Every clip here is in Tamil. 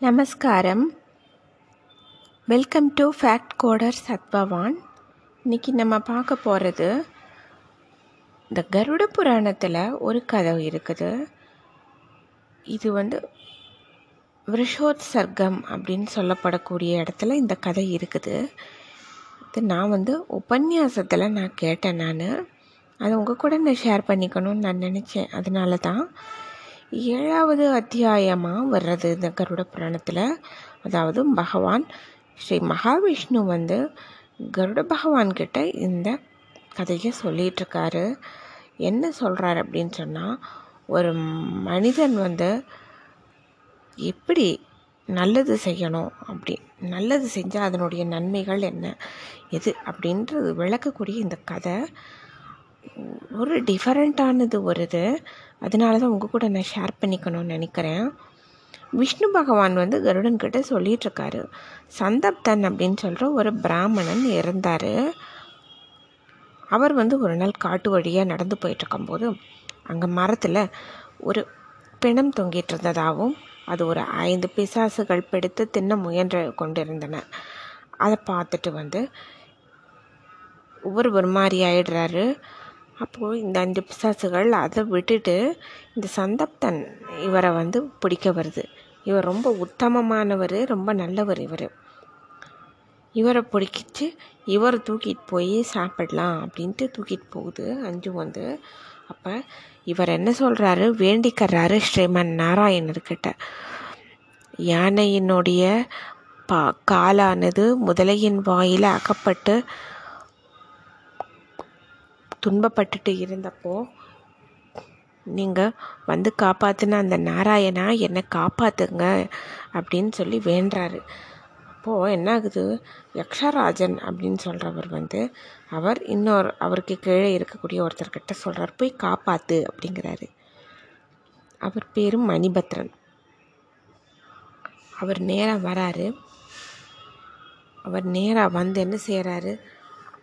நமஸ்காரம். வெல்கம் டு ஃபேக்ட் கோடர் சத்பவான் இன்னைக்கு நம்ம பார்க்க போகிறது இந்த கருட புராணத்தில் ஒரு கதை இருக்குது. இது வந்து விருஷோத்சர்க்கம் அப்படின்னு சொல்லப்படக்கூடிய இடத்துல இந்த கதை இருக்குது. இது நான் வந்து உபன்யாசத்தில் நான் கேட்டேன் நான். அதை உங்கள் கூட நான் ஷேர் பண்ணிக்கணும்னு நான் நினச்சேன். அதனால தான் ஏழாவது அத்தியாயமாக வர்றது இந்த கருட புராணத்தில்? அதாவது பகவான் ஸ்ரீ மகாவிஷ்ணு வந்து கருட பகவான்கிட்ட இந்த கதையை சொல்லிகிட்ருக்காரு என்ன சொல்கிறாரு அப்படின்னு சொன்னால் ஒரு மனிதன் வந்து எப்படி நல்லது செய்யணும் அப்படி நல்லது செஞ்சால் அதனுடைய நன்மைகள் என்ன எது அப்படின்றது விளக்கக்கூடிய இந்த கதை. ஒரு டிஃபரெண்ட்டானது வருது அதனால தான் உங்கள் கூட நான் ஷேர் பண்ணிக்கணும்னு நினைக்கிறேன். விஷ்ணு பகவான் வந்து கருடன்கிட்ட சொல்லிகிட்ருக்காரு சந்தப்தன் அப்படின்னு சொல்கிற ஒரு பிராமணன் இறந்தார். அவர் வந்து ஒரு நாள் காட்டு வழியாக நடந்து போயிட்டுருக்கும்போது அங்கே மரத்தில் ஒரு பிணம் தொங்கிட்டு இருந்ததாகவும் அது ஒரு ஐந்து பிசாசுகள் பிடித்து தின்ன முயன்று கொண்டிருந்தன. அதை பார்த்துட்டு வந்து ஒவ்வொரு ஒரு மாதிரி ஆயிடுறாரு. அப்போது இந்த அஞ்சு பிசாசுகள் அதை விட்டுட்டு இந்த சந்தப்தன் இவரை வந்து பிடிக்க வருது. இவர் ரொம்ப உத்தமமானவர் ரொம்ப நல்லவர் இவர். இவரை பிடிக்கிச்சு இவரை தூக்கிட்டு போய் சாப்பிடலாம் அப்படின்ட்டு தூக்கிட்டு போகுது அஞ்சு வந்து. அப்போ இவர் என்ன சொல்கிறாரு வேண்டிக்கிறாரு ஸ்ரீமன் நாராயணர்கிட்ட யானையினுடைய பா காலானது முதலையின் வாயில் அகப்பட்டு துன்பப்பட்டுட்டு இருந்தப்போ நீங்கள் வந்து காப்பாற்றின அந்த நாராயணா என்னை காப்பாற்றுங்க அப்படின்னு சொல்லி வேண்டுறாரு. அப்போது என்ன ஆகுது யக்ஷராஜன் அப்படின்னு சொல்கிறவர் வந்து அவர் இன்னொரு அவருக்கு கீழே இருக்கக்கூடிய ஒருத்தர்கிட்ட சொல்கிறார் போய் காப்பாற்று அப்படிங்கிறாரு. அவர் பேர் மணிபத்ரன். அவர் நேராக வராரு. அவர் நேராக வந்து என்ன செய்கிறாரு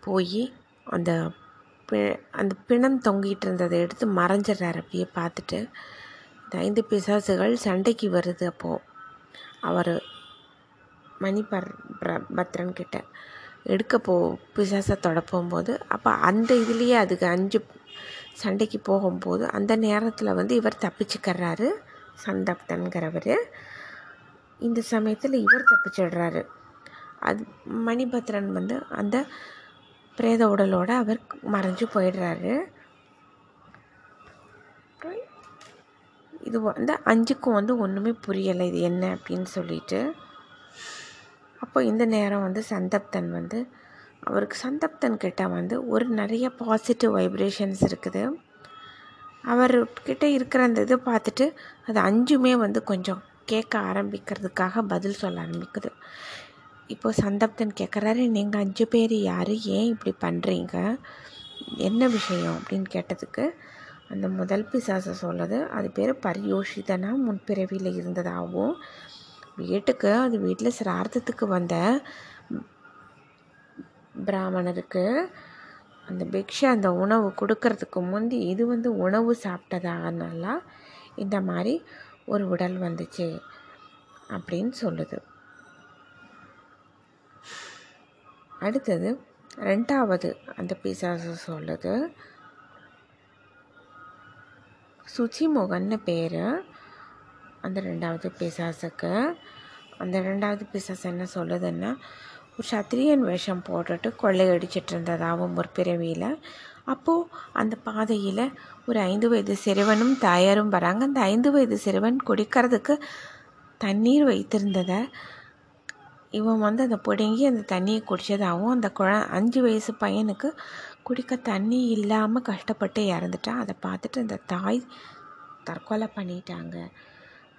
போய் அந்த பி அந்த பிணம் தொங்கிட்டு இருந்ததை எடுத்து மறைஞ்சிடுறாரு. அப்படியே பார்த்துட்டு இந்த ஐந்து பிசாசுகள் சண்டைக்கு வருது அப்போது அவர் மணிபர் பத்ரன் கிட்ட எடுக்க போ பிசாசை தொட போகும்போது அப்போ அந்த இதுலேயே அதுக்கு அஞ்சு சண்டைக்கு போகும்போது அந்த நேரத்தில் வந்து இவர் தப்பிச்சுக்கிறாரு சந்தப்தன்கிறவர். இந்த சமயத்தில் இவர் தப்பிச்சிடுறாரு. அது மணிபத்ரன் வந்து அந்த பிரேத உடலோடு அவர் மறைஞ்சு போயிடுறாரு. இது வந்து அஞ்சுக்கும் வந்து ஒன்றுமே புரியலை இது என்ன அப்படின்னு சொல்லிட்டு. அப்போ இந்த நேரம் வந்து சந்தப்தன் வந்து அவருக்கு சந்தப்தன் கிட்ட வந்து ஒரு நிறைய பாசிட்டிவ் வைப்ரேஷன்ஸ் இருக்குது. அவர்கிட்ட இருக்கிற அந்த இதை பார்த்துட்டு அது அஞ்சுமே வந்து கொஞ்சம் கேட்க ஆரம்பிக்கிறதுக்காக பதில் சொல்ல ஆரம்பிக்குது. இப்போது சந்தப்தன் கேட்குறாரு நீங்கள் அஞ்சு பேர் யார்? ஏன் இப்படி பண்ணுறீங்க என்ன விஷயம்? அப்படின்னு கேட்டதுக்கு அந்த முதல் பிசாசை சொல்லுது அது பேர் பரியோஷிதனா? முன்பிறவியில் இருந்ததாகவும் வீட்டுக்கு அது வீட்டில் சிரார்த்தத்துக்கு வந்த பிராமணருக்கு அந்த பிக்ஷை அந்த உணவு கொடுக்கறதுக்கு முந்தி இது வந்து உணவு சாப்பிட்டதாகனால இந்த மாதிரி ஒரு உடல் வந்துச்சு அப்படின்னு சொல்லுது. அடுத்தது ரெண்டாவது அந்த பிசாசு சொல்லுது. சுச்சிமோகன்னு பேர். அந்த ரெண்டாவது பிசாசுக்கு. அந்த ரெண்டாவது பிசாசு என்ன சொல்லுதுன்னா ஒரு சத்திரியன் வேஷம் போட்டுட்டு கொள்ளையடிச்சிட்டு இருந்ததாகவும் ஒரு பிறவியில். அப்போது அந்த பாதையில் ஒரு ஐந்து வயது சிறுவனும் தாயாரும் வராங்க. அந்த ஐந்து வயது சிறுவன் குடிக்கிறதுக்கு தண்ணீர் வைத்திருந்ததை இவன் வந்து அதை பிடுங்கி அந்த தண்ணியை குடித்ததாகவும் அந்த குழ அஞ்சு வயசு பையனுக்கு குடிக்க தண்ணி இல்லாமல் கஷ்டப்பட்டு இறந்துட்டான். அதை பார்த்துட்டு அந்த தாய் தற்கொலை பண்ணிட்டாங்க.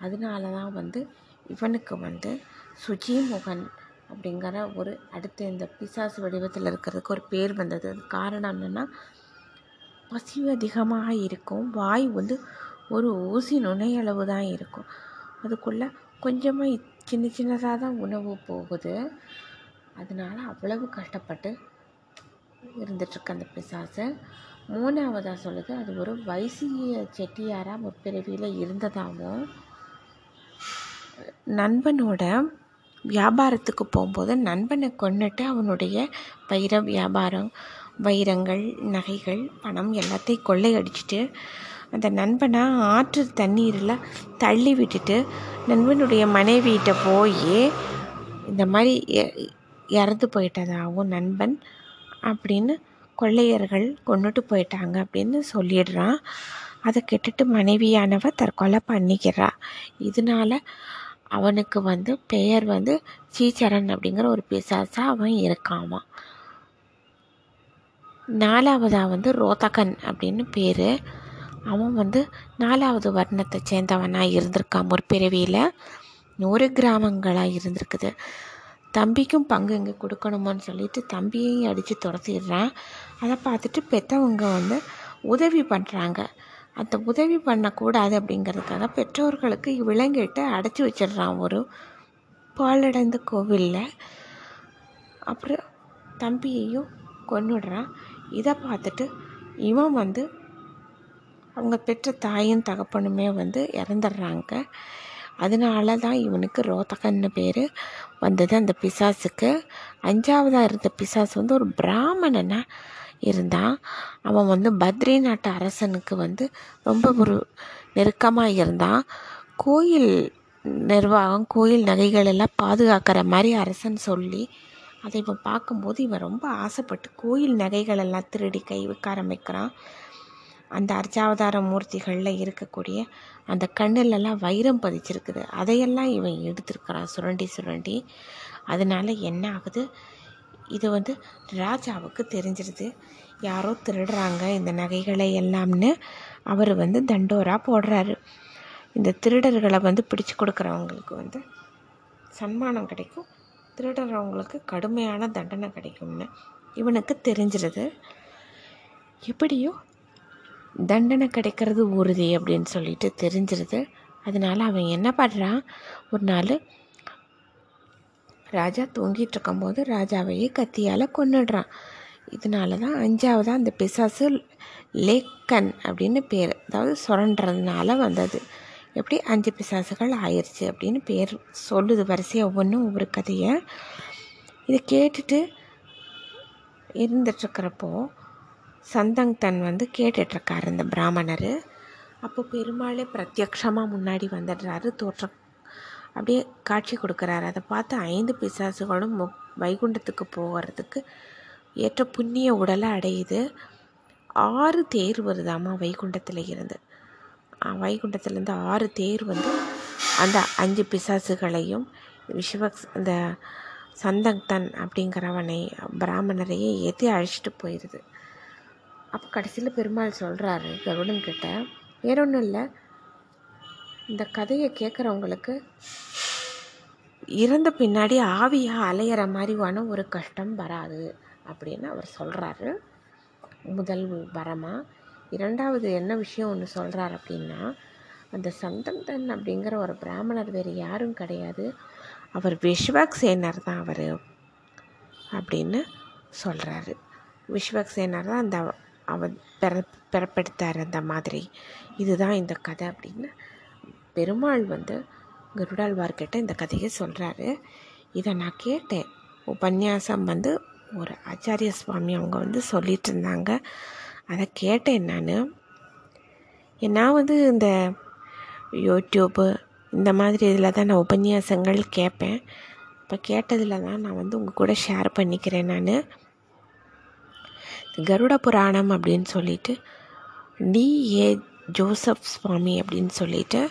அதனால தான் வந்து இவனுக்கு வந்து சுஜி மோகன் அப்படிங்கிற ஒரு அடுத்த இந்த பிசாசு வடிவத்தில் இருக்கிறதுக்கு ஒரு பேர் வந்தது. அது காரணம் என்னென்னா பசி அதிகமாக இருக்கும். வாய் வந்து ஒரு ஊசி நுனையளவு தான் இருக்கும். அதுக்குள்ளே கொஞ்சமாக சின்ன சின்னதாக தான் உணவு போகுது. அதனால் அவ்வளவு கஷ்டப்பட்டு இருந்துகிட்ருக்கு அந்த பிசாசு. மூணாவதாக சொல்லுது அது ஒரு வைசிய செட்டியாராக முற்பிறவியில் இருந்ததாகவும் நண்பனோட வியாபாரத்துக்கு போகும்போது நண்பனை கொன்னுட்டு அவனுடைய வைர வியாபாரம் வைரங்கள் நகைகள் பணம் எல்லாத்தையும் கொள்ளையடிச்சிட்டு அந்த நண்பனை ஆற்று தண்ணீரில் தள்ளி விட்டுட்டு நண்பனுடைய மனைவியிட்ட போய் இந்த மாதிரி எ- இறந்து போயிட்டதாகவும் நண்பன் அப்படின்னு கொள்ளையர்கள் கொண்டுட்டு போயிட்டாங்க அப்படின்னு சொல்லிடுறான். அதை கெட்டுட்டு மனைவியானவ தற்கொலை பண்ணிக்கிறா. இதனால அவனுக்கு வந்து பெயர் வந்து சீச்சரன் அப்படிங்கிற ஒரு பிசாசாக அவன் இருக்காமா நாலாவதாக வந்து ரோதகன் அப்படின்னு பேர். அவன் வந்து நாலாவது வர்ணத்தை சேர்ந்தவனாக இருந்திருக்கான் முற்பிறவியில் நூறு கிராமங்களாக இருந்திருக்குது. தம்பிக்கும் பங்கு இங்கே கொடுக்கணுமோன்னு சொல்லிட்டு தம்பியையும் அடித்து துரத்திடுறான். அதை பார்த்துட்டு பெற்றவங்க வந்து உதவி பண்ணுறாங்க அந்த உதவி பண்ணக்கூடாது அப்படிங்கிறதுக்காக பெற்றோர்களுக்கு விலங்கிட்டு அடைச்சி வச்சிடுறான் ஒரு பாலடைந்த கோவிலில். அப்புறம் தம்பியையும் கொண்டுடுறான் இதை பார்த்துட்டு இவன் வந்து அவங்க பெற்ற தாயும் தகப்பனுமே வந்து இறந்துடுறாங்க. அதனால தான் இவனுக்கு ரோதகன்னு பேர் வந்தது அந்த பிசாசுக்கு. அஞ்சாவதாக இருந்த பிசாசு வந்து ஒரு பிராமணனாக இருந்தான். அவன் வந்து பத்ரி நாட்டு அரசனுக்கு வந்து ரொம்ப ஒரு நெருக்கமாக இருந்தான். கோயில் நிர்வாகம் கோயில் நகைகள் எல்லாம் பாதுகாக்கிற மாதிரி அரசன் சொல்லி அதை இவன் பார்க்கும்போது இவன் ரொம்ப ஆசைப்பட்டு கோயில் நகைகள் எல்லாம் திருடி கை வைக்க ஆரம்பிக்கிறான். அந்த அர்ச்சாவதார மூர்த்திகளில் இருக்கக்கூடிய அந்த கண்ணிலெல்லாம் வைரம் பதிச்சிருக்குது. அதையெல்லாம் இவன் எடுத்திருக்கிறான் சுரண்டி சுரண்டி. அதனால் என்ன ஆகுது? இது வந்து ராஜாவுக்கு தெரிஞ்சிருது. யாரோ திருடுறாங்க. இந்த நகைகளை எல்லாம்னு அவர் வந்து தண்டோரா போடுறாரு. இந்த திருடர்களை வந்து பிடிச்சு கொடுக்குறவங்களுக்கு வந்து சன்மானம் கிடைக்கும். திருடுறவங்களுக்கு கடுமையான தண்டனை கிடைக்கும்னு இவனுக்கு தெரிஞ்சிருது. எப்படியோ தண்டனை கிடைக்கிறது உறுதி அப்படின்னு சொல்லிட்டு தெரிஞ்சிருது. அதனால அவன் என்ன பண்ணுறான் ஒரு நாள் ராஜா தூங்கிட்டு இருக்கும்போது ராஜாவையே கத்தியால் கொன்னுடுறான். இதனால தான் அஞ்சாவதாக அந்த பிசாசு லேக்கன் அப்படின்னு பேர். அதாவது சுரண்டுறதுனால வந்தது. எப்படி அஞ்சு பிசாசுகள் ஆயிடுச்சு அப்படின்னு பேர் சொல்லுது வரிசையாக ஒவ்வொன்றும் ஒவ்வொரு கதையை. இதை கேட்டுட்டு இருந்துட்டுருக்கிறப்போ சந்தங் தன் வந்து கேட்டுட்ருக்காரு இந்த பிராமணர். அப்போ பெருமாளே பிரத்யக்ஷமாக முன்னாடி வந்துடுறாரு தோற்றம். அப்படியே காட்சி கொடுக்குறாரு. அதை பார்த்து ஐந்து பிசாசுகளும் மு வைகுண்டத்துக்கு போகிறதுக்கு ஏற்ற புண்ணிய உடலை அடையுது. ஆறு தேர் வருதாமா வைகுண்டத்தில் இருந்து? வைகுண்டத்துலேருந்து ஆறு தேர் வந்து அந்த அஞ்சு பிசாசுகளையும் விஸ்வக்ஸ் அந்த சந்தங்தன் அப்படிங்கிறவனை பிராமணரையே ஏற்றி அழைச்சிட்டு போயிடுது அப்போ கடைசியில் பெருமாள் சொல்கிறாரு கருடன் கிட்ட வேற ஒன்றும் இல்லை. இந்த கதையை கேட்குறவங்களுக்கு இறந்த பின்னாடி ஆவியாக அலையிற மாதிரியான ஒரு கஷ்டம் வராது அப்படின்னு அவர் சொல்கிறாரு முதல் வரமாக இரண்டாவது என்ன விஷயம் ஒன்று சொல்கிறார் அப்படின்னா அந்த சந்தந்தன் அப்படிங்கிற ஒரு பிராமணர் வேறு யாரும் கிடையாது. அவர் விஸ்வக்சேனர் தான் அவர் அப்படின்னு சொல்கிறாரு விஸ்வக்சேனர் தான் அந்த அவர் பிற பிறப்பெடுத்தார் அந்த மாதிரி. இதுதான் இந்த கதை அப்படின்னு பெருமாள் வந்து கருடாழ்வார்கிட்ட இந்த கதையை சொல்கிறாரு இதை நான் கேட்டேன். உபன்யாசம் வந்து ஒரு ஆச்சாரிய சுவாமி அவங்க வந்து சொல்லிட்டு இருந்தாங்க. அதை கேட்டேன் நான். நான் வந்து இந்த யூடியூப்பு இந்த மாதிரி இதில் தான் நான் உபன்யாசங்கள் கேட்பேன். இப்போ கேட்டதில் தான் நான் வந்து உங்கள் கூட ஷேர் பண்ணிக்கிறேன் நான். கருட புராணம் அப்படின்னு சொல்லிட்டு டி ஏ ஜோசப் சுவாமி அப்படின்னு சொல்லிட்டு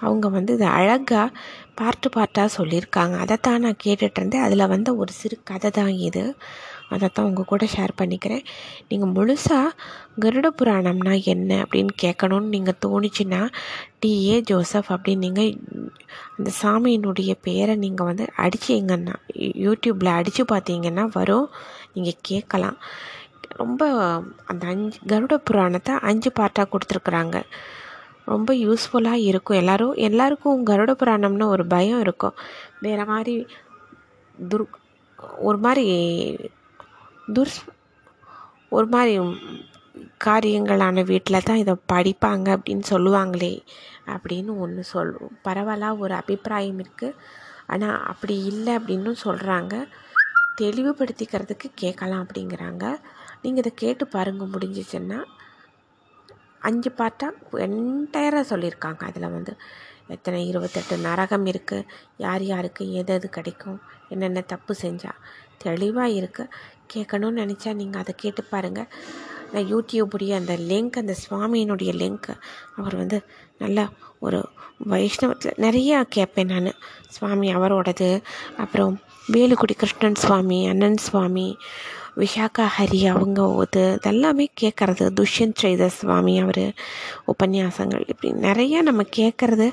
அவங்க வந்து இது அழகாக பார்ட்டு பார்ட்டாக சொல்லியிருக்காங்க அதை தான் நான் கேட்டுட்ருந்தேன் அதில் வந்த ஒரு சிறு கதை தான் இது அதை தான் உங்கள் கூட ஷேர் பண்ணிக்கிறேன் நீங்கள் முழுசாக கருட புராணம்னா என்ன அப்படின்னு கேட்கணுன்னு நீங்கள் தோணுச்சுன்னா டிஏ ஜோசப் அப்படின்னு நீங்கள் அந்த சாமியினுடைய பேரை நீங்கள் வந்து அடிச்சிங்கன்னா யூடியூப்பில் அடித்து பார்த்தீங்கன்னா வரும் நீங்கள் கேட்கலாம் ரொம்ப அந்த அஞ்சு கருட புராணத்தை அஞ்சு பார்ட்டாக கொடுத்துருக்குறாங்க. ரொம்ப யூஸ்ஃபுல்லாக இருக்கும். எல்லோரும் எல்லாருக்கும் கருட புராணம்னு ஒரு பயம் இருக்கும். வேறு மாதிரி துர் ஒரு மாதிரி துர்ஸ் ஒரு மாதிரி காரியங்களான வீட்டில் தான் இதை படிப்பாங்க அப்படின்னு சொல்லுவாங்களே அப்படின்னு ஒன்று சொல் பரவலாக ஒரு அபிப்பிராயம் இருக்குது ஆனால் அப்படி இல்லை அப்படின்னும் சொல்கிறாங்க தெளிவுபடுத்திக்கிறதுக்கு கேட்கலாம் அப்படிங்கிறாங்க. நீங்கள் இதை கேட்டு பாருங்கள் முடிஞ்சிச்சுன்னா அஞ்சு பார்ட்டாக என்டையராக சொல்லியிருக்காங்க. அதில் வந்து எத்தனை இருபத்தெட்டு நரகம் இருக்குது யார் யாருக்கு எது எது கிடைக்கும் என்னென்ன தப்பு செஞ்சால் தெளிவாக இருக்குது கேட்கணும்னு நினச்சா நீங்கள் அதை கேட்டு பாருங்கள் நான் யூடியூபுடைய அந்த லிங்க் அந்த சுவாமியினுடைய லிங்க் அவர் வந்து நல்லா ஒரு வைஷ்ணவத்தில் நிறையா கேட்பேன் நான். சுவாமி அவரோடது அப்புறம் வேலுக்குடி கிருஷ்ணன் சுவாமி அண்ணன் சுவாமி விஷாக்கா ஹரி அவங்க இது இதெல்லாமே கேட்குறது துஷ்யந்த் செய்த சுவாமி அவர் உபன்யாசங்கள் இப்படி நிறைய நம்ம கேட்குறது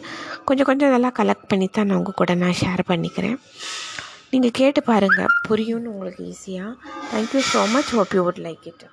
கொஞ்சம் கொஞ்சம் இதெல்லாம் கலெக்ட் பண்ணி தான் நான் உங்கள் கூட நான் ஷேர் பண்ணிக்கிறேன். நீங்கள் கேட்டு பாருங்கள் புரியும்னு உங்களுக்கு ஈஸியாக thank you so much hope you would like it